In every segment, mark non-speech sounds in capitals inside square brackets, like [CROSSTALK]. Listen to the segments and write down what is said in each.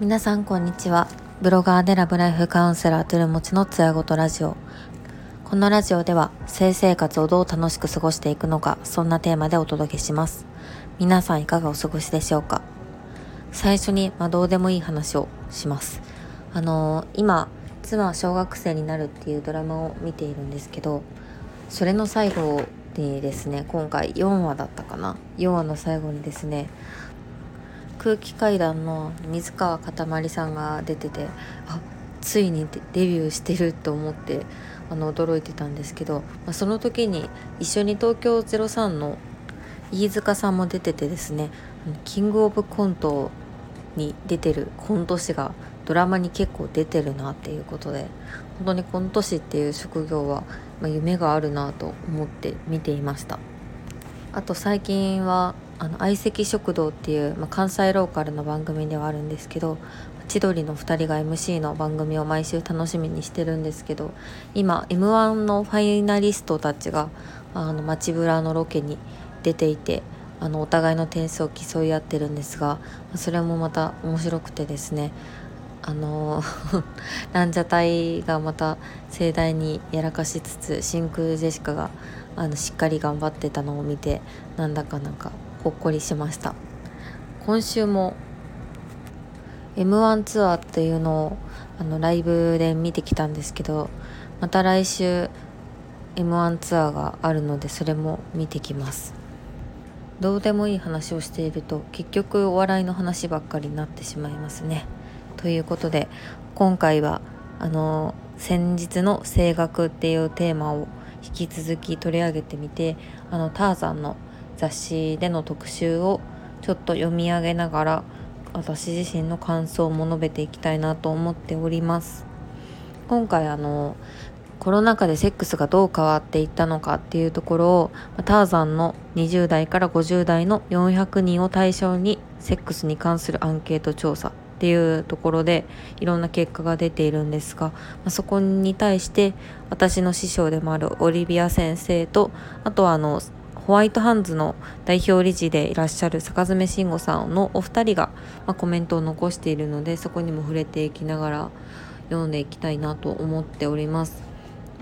皆さんこんにちは。ブロガーでラブライフカウンセラーとるもちのつやごとラジオ。このラジオでは性生活をどう楽しく過ごしていくのかそんなテーマでお届けします。皆さんいかがお過ごしでしょうか。最初に、まあ、どうでもいい話をします。あのー、今妻は小学生になるっていうドラマを見ているんですけどそれの最後にですね今回4話だったかな。4話の最後にですね空気階段の水川かたまりさんが出ててあついにデビューしてると思ってあの驚いてたんですけど、まあ、その時に一緒に東京03の飯塚さんも出ててですねキングオブコントに出てるコント師がドラマに結構出てるなっていうことで本当にコント師っていう職業は、まあ、夢があるなと思って見ていました。あと最近はあの相席食堂っていう、まあ、関西ローカルの番組ではあるんですけど千鳥の2人が MC の番組を毎週楽しみにしてるんですけど今 m 1のファイナリストたちがあの街ブラのロケに出ていてあのお互いの点数を競い合ってるんですがそれもまた面白くてですねあの [LAUGHS] ランジャタイがまた盛大にやらかしつつ真空ジェシカがあのしっかり頑張ってたのを見てなんだかなんかほっこりしました。今週も m 1ツアーっていうのをあのライブで見てきたんですけどまた来週 m 1ツアーがあるのでそれも見てきます。どうでもいい話をしていると結局お笑いの話ばっかりになってしまいますね。ということで今回はあの先日の声楽っていうテーマを引き続き取り上げてみてあのターザンの「雑誌での特集をちょっと読み上げながら私自身の感想も述べていきたいなと思っております。今回あのコロナ禍でセックスがどう変わっていったのかっていうところをターザンの20代から50代の400人を対象にセックスに関するアンケート調査っていうところでいろんな結果が出ているんですが、まそこに対して私の師匠でもあるオリビア先生とあとはあのホワイトハンズの代表理事でいらっしゃる坂爪慎吾さんのお二人が、まあ、コメントを残しているのでそこにも触れていきながら読んでいきたいなと思っております。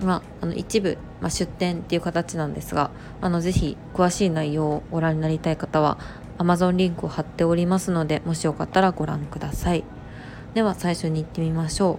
まあ、あの一部、まあ、出展っていう形なんですがあのぜひ詳しい内容をご覧になりたい方は Amazon リンクを貼っておりますのでもしよかったらご覧ください。では最初に行ってみましょう。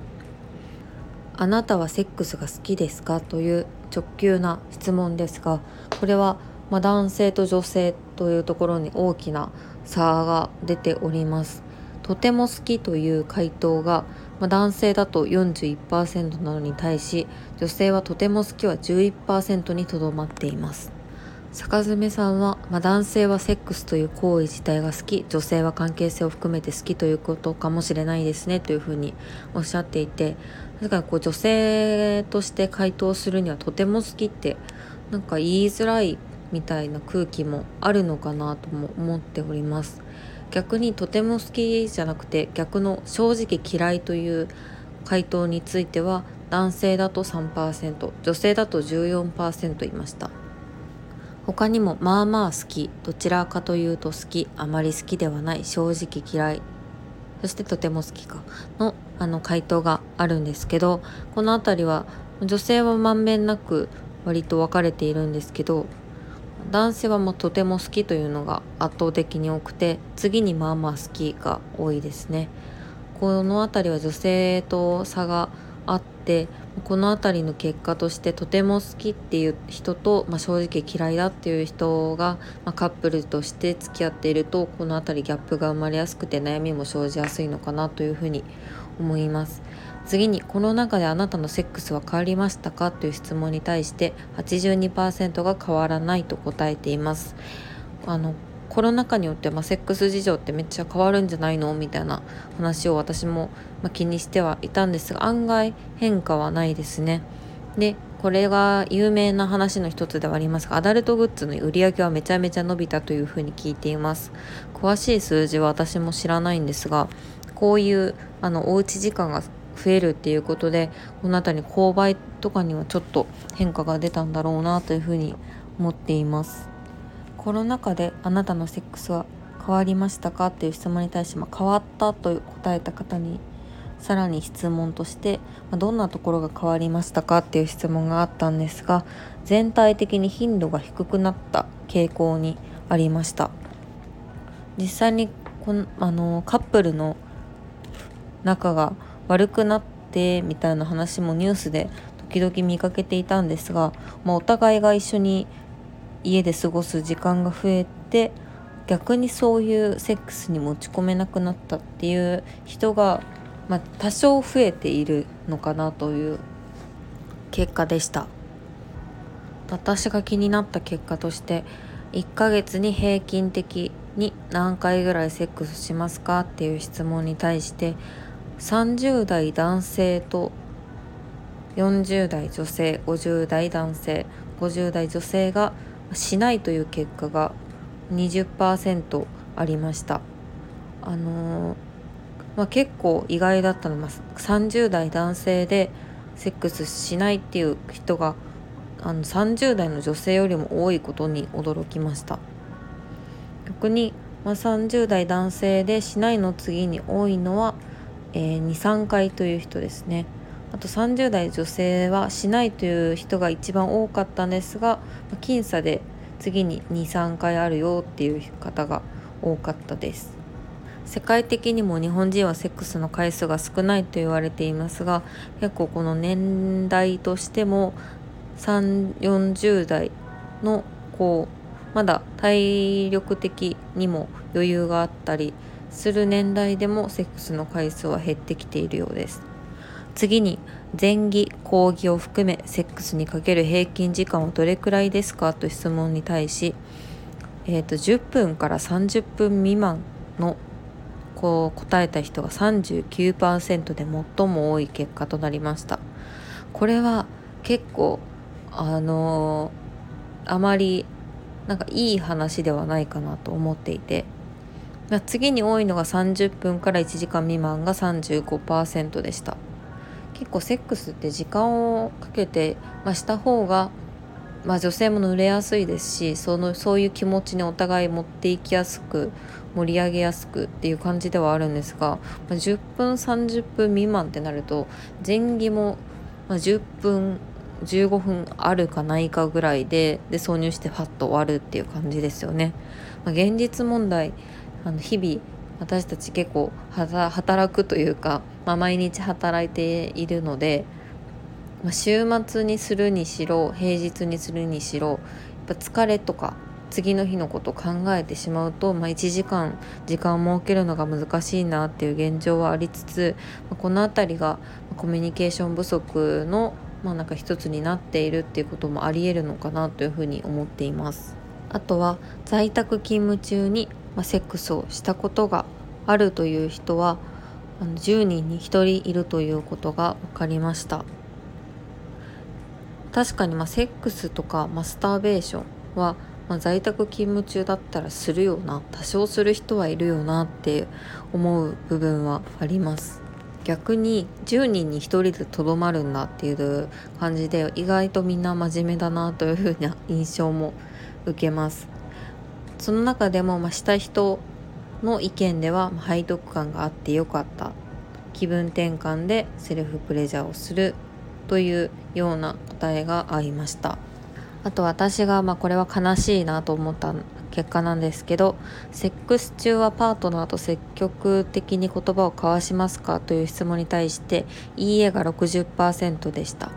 あなたはセックスが好きですかという直球な質問ですがこれはま、男性と女性というところに大きな差が出ております。とても好きという回答が、まあ、男性だと41%なのに対し女性はとても好きは11%にとどまっています。坂爪さんは、まあ、男性はセックスという行為自体が好き女性は関係性を含めて好きということかもしれないですねというふうにおっしゃっていて確かにこう女性として回答するにはとても好きってなんか言いづらいみたいな空気もあるのかなとも思っております。逆にとても好きじゃなくて逆の正直嫌いという回答については男性だと3%女性だと14%いました。他にもまあまあ好きどちらかというと好きあまり好きではない正直嫌い。そしてとても好きかのあの回答があるんですけどこの辺りは女性はまんべんなく割と分かれているんですけど男性はもうとても好きというのが圧倒的に多くて次にまあまあ好きが多いですね。この辺りは女性と差があってこの辺りの結果としてとても好きっていう人と、まあ、正直嫌いだっていう人が、まあ、カップルとして付き合っているとこの辺りギャップが生まれやすくて悩みも生じやすいのかなというふうに思います。次にこの中であなたのセックスは変わりましたかという質問に対して82%が変わらないと答えています。あのコロナ禍によって、まあ、セックス事情ってめっちゃ変わるんじゃないのみたいな話を私も、まあ、気にしてはいたんですが案外変化はないですね。でこれが有名な話の一つではありますがアダルトグッズの売り上げはめちゃめちゃ伸びたというふうに聞いています。詳しい数字は私も知らないんですがこういうあのおうち時間が増えるっていうことでこの辺り購買とかにはちょっと変化が出たんだろうなというふうに思っています。コロナ禍であなたのセックスは変わりましたかっていう質問に対して、まあ、変わったと答えた方にさらに質問として、まあ、どんなところが変わりましたかっていう質問があったんですが全体的に頻度が低くなった傾向にありました。実際にこのあのカップルの仲が悪くなってみたいな話もニュースで時々見かけていたんですが、まあ、お互いが一緒に家で過ごす時間が増えて逆にそういうセックスに持ち込めなくなったっていう人が、まあ、多少増えているのかなという結果でした。私が気になった結果として1ヶ月に平均的に何回ぐらいセックスしますかっていう質問に対して30代男性と40代女性50代男性50代女性がしないという結果が20%ありました。あのー、まあ、結構意外だったのは30代男性でセックスしないっていう人があの30代の女性よりも多いことに驚きました。逆に、まあ、30代男性でしないの次に多いのは、えー、23回という人ですね。あと30代女性はしないという人が一番多かったんですが僅差で次に23回あるよっていう方が多かったです。世界的にも日本人はセックスの回数が少ないと言われていますが結構この年代としても3 4 0代のこうまだ体力的にも余裕があったりする年代でもセックスの回数は減ってきているようです。次に前儀後儀を含めセックスにかける平均時間はどれくらいですかと質問に対し、えーと、10分から30分未満のこう答えた人が39%で最も多い結果となりました。これは結構あのー、あまりなんかいい話ではないかなと思っていて次に多いのが30分から1時間未満が35%でした結構セックスって時間をかけて、まあ、した方が、まあ、女性も濡れやすいですしそのそういう気持ちにお互い持っていきやすく盛り上げやすくっていう感じではあるんですが、まあ、10分30分未満ってなると前儀も、ま10分15分あるかないかぐらいでで挿入してファッと終わるっていう感じですよね。まあ、現実問題あの日々私たち結構働くというか、まあ、毎日働いているので、まあ、週末にするにしろ平日にするにしろやっぱ疲れとか次の日のことを考えてしまうと、まあ、1時間時間を設けるのが難しいなっていう現状はありつつ、ま、この辺りがコミュニケーション不足の、まあ、なんか一つになっているっていうこともありえるのかなというふうに思っています。あとは在宅勤務中にまあ、セックスをしたことがあるという人はあの10人に1人いるということが分かりました。確かにまあセックスとかマスターベーションは、まあ、在宅勤務中だったらするよな多少する人はいるよなって思う部分はあります。逆に10人に1人でとどまるんだっていう感じで意外とみんな真面目だなというふうな印象も受けます。その中でも、まあ、した人の意見では、まあ、背徳感があってよかった。気分転換でセルフプレジャーをするというような答えがありました。あと私が、まあ、これは悲しいなと思った結果なんですけどセックス中はパートナーと積極的に言葉を交わしますかという質問に対していいえが60%でした、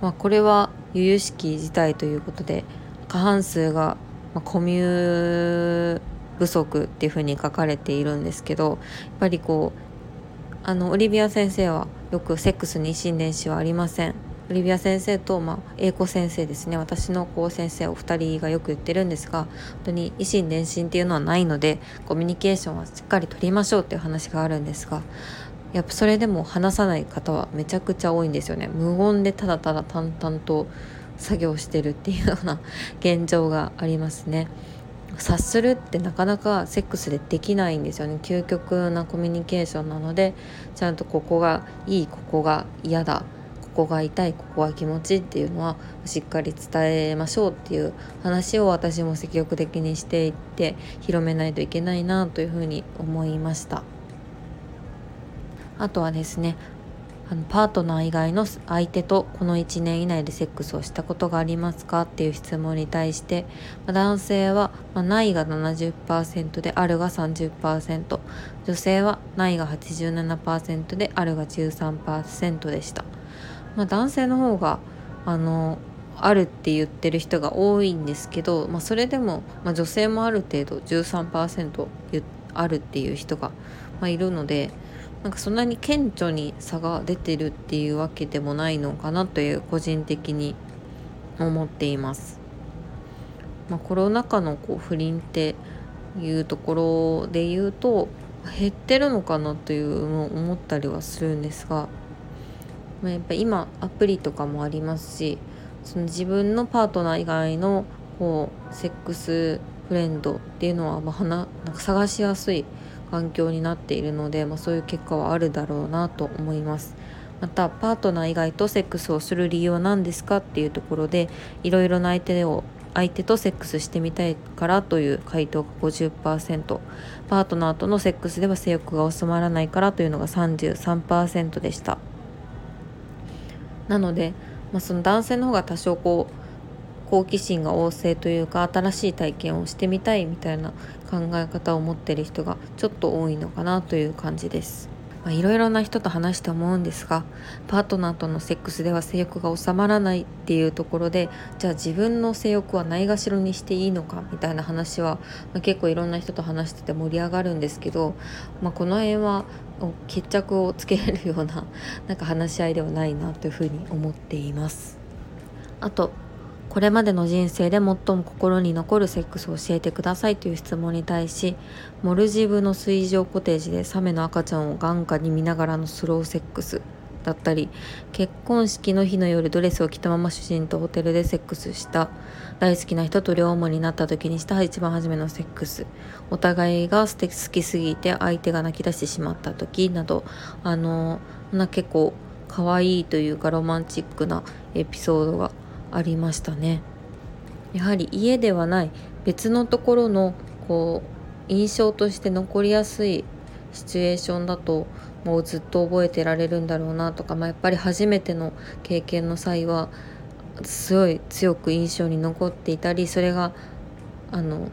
まあ、これは由々しき事態ということで過半数がまあ、コミュ不足っていうふうに書かれているんですけどやっぱりこうあのオリビア先生はよくセックスに心電子はありません。オリビア先生と、まあ、英子先生ですね。私のこう先生お二人がよく言ってるんですが本当に維心伝心っていうのはないのでコミュニケーションはしっかりとりましょうっていう話があるんですがやっぱそれでも話さない方はめちゃくちゃ多いんですよね。無言でただただ淡々と作業してるっていうような現状がありますね。察するってなかなかセックスでできないんですよね究極なコミュニケーションなのでちゃんとここがいいここが嫌だここが痛いここは気持ちっていうのはしっかり伝えましょうっていう話を私も積極的にしていって広めないといけないなというふうに思いましたあとはですねあのパートナー以外の相手とこの1年以内でセックスをしたことがありますかっていう質問に対して、まあ、男性は、まあ、ないが70%であるが30%女性はないが87%であるが13%でした、まあ、男性の方があのあるって言ってる人が多いんですけど、まあ、それでも、まあ、女性もある程度13%あるっていう人が、まあ、いるのでなんかそんなに顕著に差が出てるっていうわけでもないのかなという個人的に思っています。まあ、コロナ禍のこう不倫っていうところで言うと減ってるのかなというのを思ったりはするんですが、まあ、やっぱ今アプリとかもありますしその自分のパートナー以外のこうセックスフレンドっていうのはまあなんか探しやすい環境になっているので、まあ、そういう結果はあるだろうなと思います。またパートナー以外とセックスをする理由は何ですかっていうところでいろいろな相手を相手とセックスしてみたいからという回答が50%パート。ナーとのセックスでは性欲が収まらないからというのが33%でした。なので、まあ、その男性の方が多少こう好奇心が旺盛というか新しい体験をしてみたいみたいな考え方を持ってる人がちょっと多いのかなという感じです。いろいろな人と話して思うんですがパートナーとのセックスでは性欲が収まらないっていうところでじゃあ自分の性欲はないがしろにしていいのかみたいな話は、まあ、結構いろんな人と話してて盛り上がるんですけど、まあ、この辺は決着をつけれるようななんか話し合いではないなというふうに思っています。あとこれまでの人生で最も心に残るセックスを教えてくださいという質問に対しモルジブの水上コテージでサメの赤ちゃんを眼下に見ながらのスローセックスだったり結婚式の日の夜ドレスを着たまま主人とホテルでセックスした大好きな人と両思いになった時にした一番初めのセックス。お互いが好きすぎて相手が泣き出してしまった時などあのな結構可愛いというかロマンチックなエピソードがありましたねやはり家ではない別のところのこう印象として残りやすいシチュエーションだともうずっと覚えてられるんだろうなとか、まあ、やっぱり初めての経験の際はすごい強く印象に残っていたりそれがあの、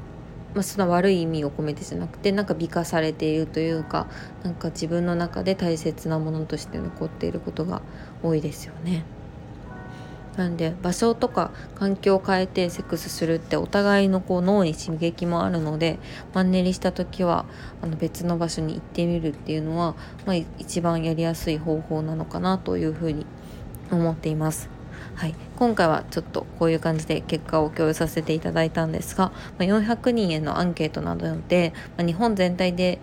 まあ、そんな悪い意味を込めてじゃなくてなんか美化されているというかなんか自分の中で大切なものとして残っていることが多いですよね。なんで場所とか環境を変えてセックスするってお互いのこう脳に刺激もあるのでマンネリした時はあの別の場所に行ってみるっていうのは、まあ、一番やりやすい方法なのかなというふうに思っています。はい、今回はちょっとこういう感じで結果を共有させていただいたんですが、まあ、400人へのアンケートなどで、まあ、日本全体で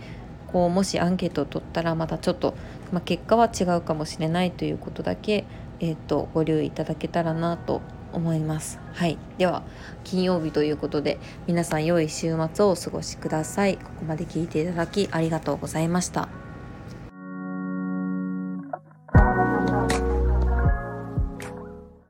こうもしアンケートを取ったらまたちょっと、まあ、結果は違うかもしれないということだけえーと、ご留意いただけたらなと思います。はい、では金曜日ということで皆さん良い週末をお過ごしください。ここまで聞いていただきありがとうございました。